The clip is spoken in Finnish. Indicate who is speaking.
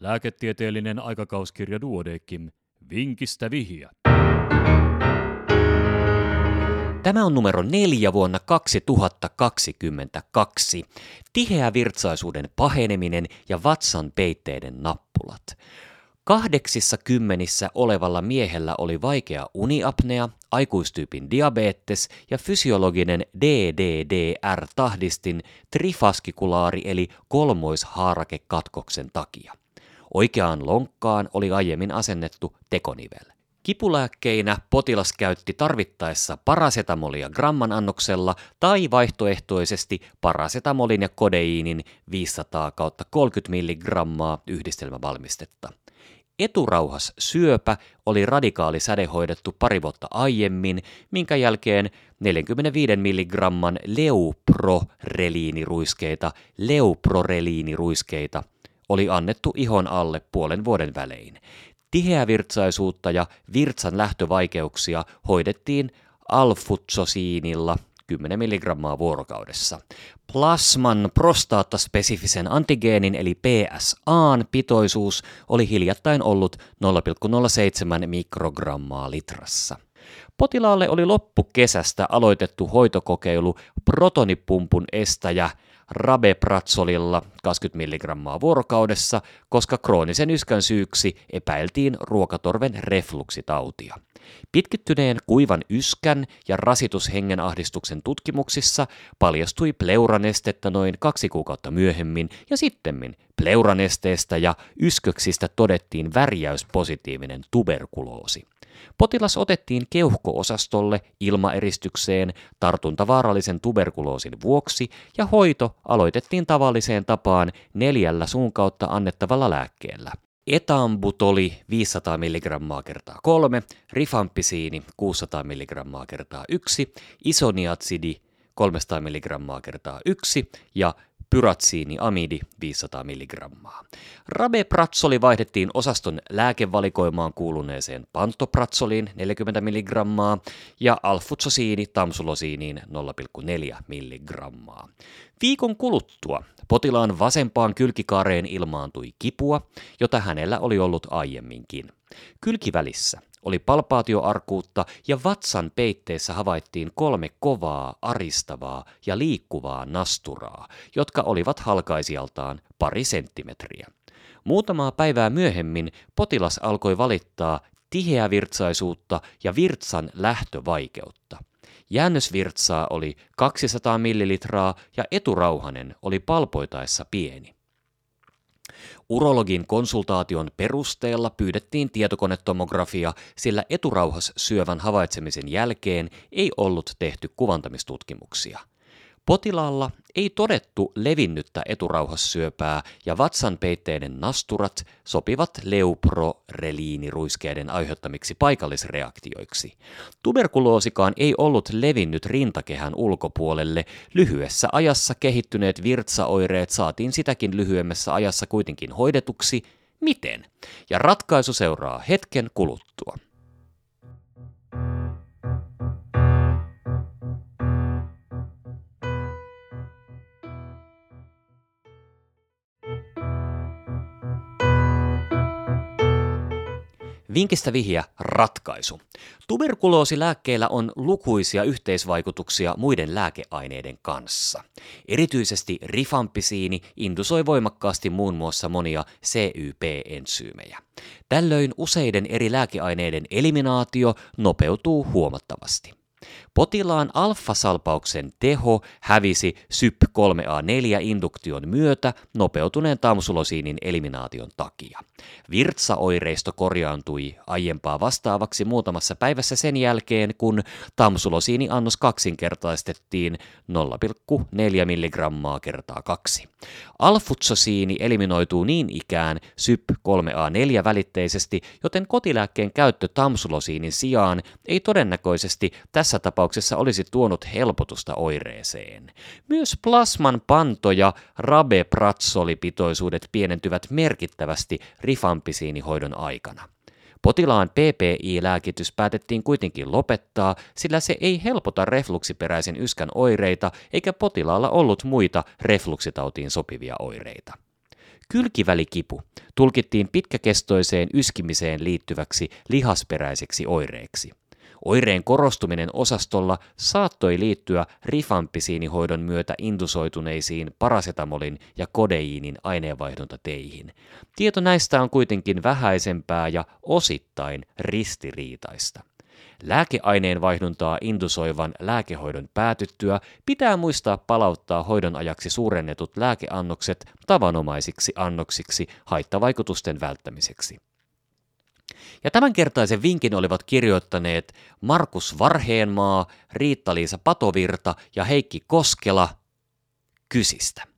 Speaker 1: Lääketieteellinen aikakauskirja Duodekim. Vinkistä vihja.
Speaker 2: Tämä on numero neljä vuonna 2022. Tiheä virtsaisuuden paheneminen ja vatsan peitteiden nappulat. Kahdeksissa kymmenissä olevalla miehellä oli vaikea uniapnea, aikuistyypin diabetes ja fysiologinen DDDR-tahdistin trifaskikulaari eli kolmoishaarakekatkoksen takia. Oikeaan lonkkaan oli aiemmin asennettu tekonivel. Kipulääkkeinä potilas käytti tarvittaessa parasetamolia gramman annoksella tai vaihtoehtoisesti parasetamolin ja kodeiinin 500 kautta 30 milligrammaa yhdistelmävalmistetta. Eturauhas syöpä oli radikaali sädehoidettu pari vuotta aiemmin, minkä jälkeen 45 milligramman leuproreliiniruiskeita, leuproreliiniruiskeita oli annettu ihon alle puolen vuoden välein. Tiheävirtsaisuutta ja virtsan lähtövaikeuksia hoidettiin alfutsosiinilla 10 mg vuorokaudessa. Plasman prostaataspesifisen antigeenin eli PSAn pitoisuus oli hiljattain ollut 0,07 mikrogrammaa litrassa. Potilaalle oli loppukesästä aloitettu hoitokokeilu protonipumpun estäjä – rabepratsolilla 20 mg vuorokaudessa, koska kroonisen yskän syyksi epäiltiin ruokatorven refluksitautia. Pitkittyneen kuivan yskän ja rasitushengenahdistuksen tutkimuksissa paljastui pleuranestettä noin kaksi kuukautta myöhemmin ja sittemmin pleuranesteestä ja ysköksistä todettiin värjäyspositiivinen tuberkuloosi. Potilas otettiin keuhkoosastolle ilmaeristykseen tartuntavaarallisen tuberkuloosin vuoksi ja hoito aloitettiin tavalliseen tapaan neljällä suun kautta annettavalla lääkkeellä. Etambutoli 500 mg kertaa 3, rifampisiini 600 mg kertaa 1, isoniatsidi 300 mg kertaa 1 ja pyratsiini amidi 500 mg. Rabepratsoli vaihdettiin osaston lääkevalikoimaan kuuluneeseen pantopratsoliin 40 mg ja alfutsosiini tamsulosiiniin 0,4 mg. Viikon kuluttua potilaan vasempaan kylkikaareen ilmaantui kipua, jota hänellä oli ollut aiemminkin. Kylkivälissä oli palpaatioarkuutta ja vatsan peitteessä havaittiin kolme kovaa, aristavaa ja liikkuvaa nasturaa, jotka olivat halkaisijaltaan pari senttimetriä. Muutamaa päivää myöhemmin potilas alkoi valittaa tiheävirtsaisuutta ja virtsan lähtövaikeutta. Jäännösvirtsaa oli 200 millilitraa ja eturauhanen oli palpoitaessa pieni. Urologin konsultaation perusteella pyydettiin tietokonetomografia, sillä eturauhas syövän havaitsemisen jälkeen ei ollut tehty kuvantamistutkimuksia. Potilaalla ei todettu levinnyttä eturauhassyöpää ja vatsanpeitteiden nasturat sopivat leuproreliiniruiskeiden aiheuttamiksi paikallisreaktioiksi. Tuberkuloosikaan ei ollut levinnyt rintakehän ulkopuolelle. Lyhyessä ajassa kehittyneet virtsaoireet saatiin sitäkin lyhyemmässä ajassa kuitenkin hoidetuksi. Miten? Ja ratkaisu seuraa hetken kuluttua. Vinkistä vihja ratkaisu. Tuberkuloosilääkkeillä on lukuisia yhteisvaikutuksia muiden lääkeaineiden kanssa. Erityisesti rifampisiini indusoi voimakkaasti muun muassa monia CYP-ensyymejä. Tällöin useiden eri lääkeaineiden eliminaatio nopeutuu huomattavasti. Potilaan alfasalpauksen teho hävisi SYP3A4-induktion myötä nopeutuneen tamsulosiinin eliminaation takia. Virtsaoireisto korjaantui aiempaa vastaavaksi muutamassa päivässä sen jälkeen, kun tamsulosiiniannos kaksinkertaistettiin 0,4 mg kertaa 2. Alfutsosiini eliminoituu niin ikään SYP3A4 välitteisesti, joten kotilääkkeen käyttö tamsulosiinin sijaan ei todennäköisesti tässä tapauksessa olisi tuonut helpotusta oireeseen. Myös plasman panto- ja rabepratsolipitoisuudet pienentyvät merkittävästi rifampisiinihoidon aikana. Potilaan PPI-lääkitys päätettiin kuitenkin lopettaa, sillä se ei helpota refluksiperäisen yskän oireita eikä potilaalla ollut muita refluksitautiin sopivia oireita. Kylkivälikipu tulkittiin pitkäkestoiseen yskimiseen liittyväksi lihasperäiseksi oireeksi. Oireen korostuminen osastolla saattoi liittyä rifampisiinihoidon myötä indusoituneisiin parasetamolin ja kodeiinin aineenvaihduntateihin. Tieto näistä on kuitenkin vähäisempää ja osittain ristiriitaista. Lääkeaineen vaihduntaa indusoivan lääkehoidon päätyttyä pitää muistaa palauttaa hoidon ajaksi suurennetut lääkeannokset tavanomaisiksi annoksiksi haittavaikutusten välttämiseksi. Ja tämänkertaisen vinkin olivat kirjoittaneet Markus Varheenmaa, Riitta-Liisa Patovirta ja Heikki Koskela Kysistä.